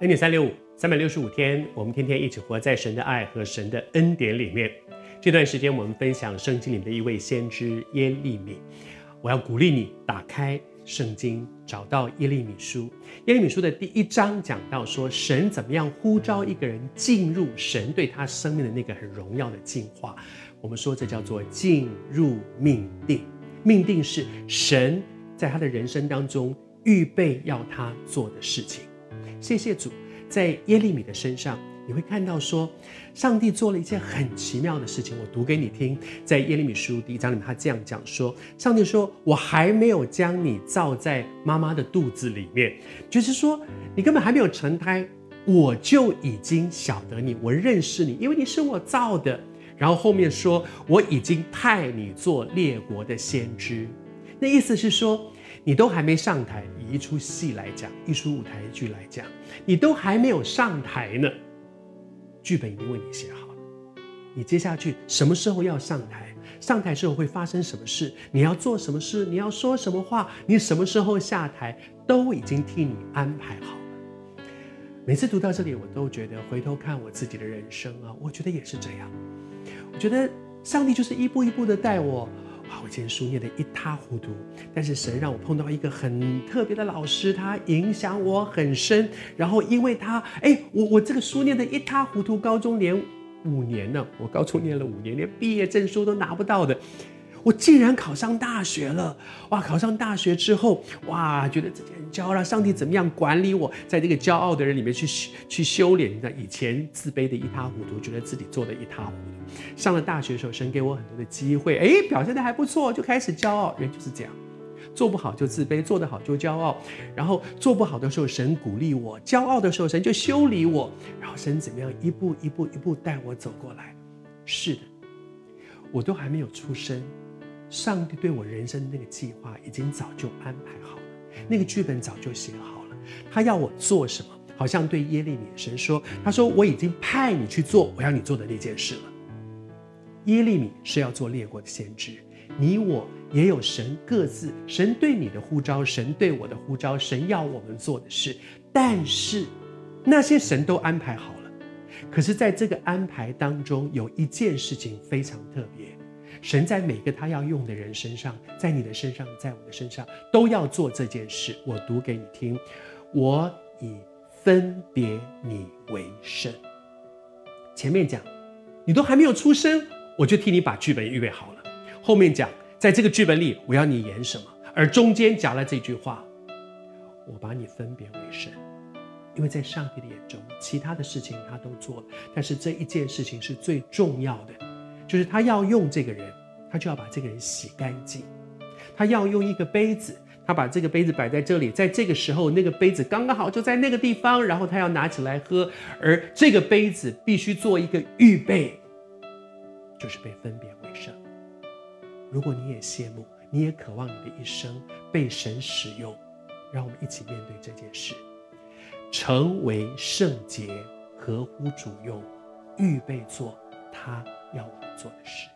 恩典三六五，三百六十五天，我们天天一起活在神的爱和神的恩典里面。这段时间，我们分享圣经里的一位先知耶利米。我要鼓励你打开圣经，找到耶利米书。耶利米书的第一章讲到说，神怎么样呼召一个人进入神对他生命的那个很荣耀的进化。我们说这叫做进入命定。命定是神在他的人生当中预备要他做的事情。谢谢主，在耶利米的身上，你会看到说，上帝做了一件很奇妙的事情。我读给你听，在耶利米书第一章里面，他这样讲说：上帝说，我还没有将你造在妈妈的肚子里面，就是说，你根本还没有成胎，我就已经晓得你，我认识你，因为你是我造的。然后后面说，我已经派你做列国的先知，那意思是说，你都还没上台。以一出戏来讲，一出舞台剧来讲，你都还没有上台呢，剧本已经为你写好了。你接下去什么时候要上台？上台之后会发生什么事？你要做什么事？你要说什么话？你什么时候下台？都已经替你安排好了。每次读到这里，我都觉得回头看我自己的人生啊，我觉得也是这样。我觉得上帝就是一步一步的带我。啊，我以前书念得一塌糊涂，但是神让我碰到一个很特别的老师，他影响我很深。然后因为他，哎，我我这个书念得一塌糊涂，高中连五年呢，我高中念了五年，连毕业证书都拿不到的。我竟然考上大学了！哇，考上大学之后，哇，觉得自己很骄傲，上帝怎么样管理我，在这个骄傲的人里面去去修炼。那以前自卑的一塌糊涂，觉得自己做的一塌糊涂。上了大学的时候，神给我很多的机会，哎，表现得还不错，就开始骄傲。人就是这样，做不好就自卑，做得好就骄傲。然后做不好的时候，神鼓励我；骄傲的时候，神就修理我。然后神怎么样，一步一步一步带我走过来。是的，我都还没有出生。上帝对我人生那个计划已经早就安排好了，那个剧本早就写好了。他要我做什么？好像对耶利米神说：“他说我已经派你去做我要你做的那件事了。”耶利米是要做列国的先知，你我也有神各自神对你的呼召，神对我的呼召，神要我们做的事。但是那些神都安排好了，可是在这个安排当中，有一件事情非常特别。神在每个他要用的人身上，在你的身上，在我的身上，都要做这件事。我读给你听，我以分别你为圣。前面讲，你都还没有出生，我就替你把剧本预备好了。后面讲，在这个剧本里，我要你演什么，而中间夹了这句话，我把你分别为圣，因为在上帝的眼中，其他的事情他都做了，但是这一件事情是最重要的。就是他要用这个人，他就要把这个人洗干净。他要用一个杯子，他把这个杯子摆在这里，在这个时候，那个杯子刚刚好就在那个地方，然后他要拿起来喝，而这个杯子必须做一个预备，就是被分别为圣。如果你也羡慕，你也渴望你的一生被神使用，让我们一起面对这件事，成为圣洁，合乎主用，预备做他要我们做的事。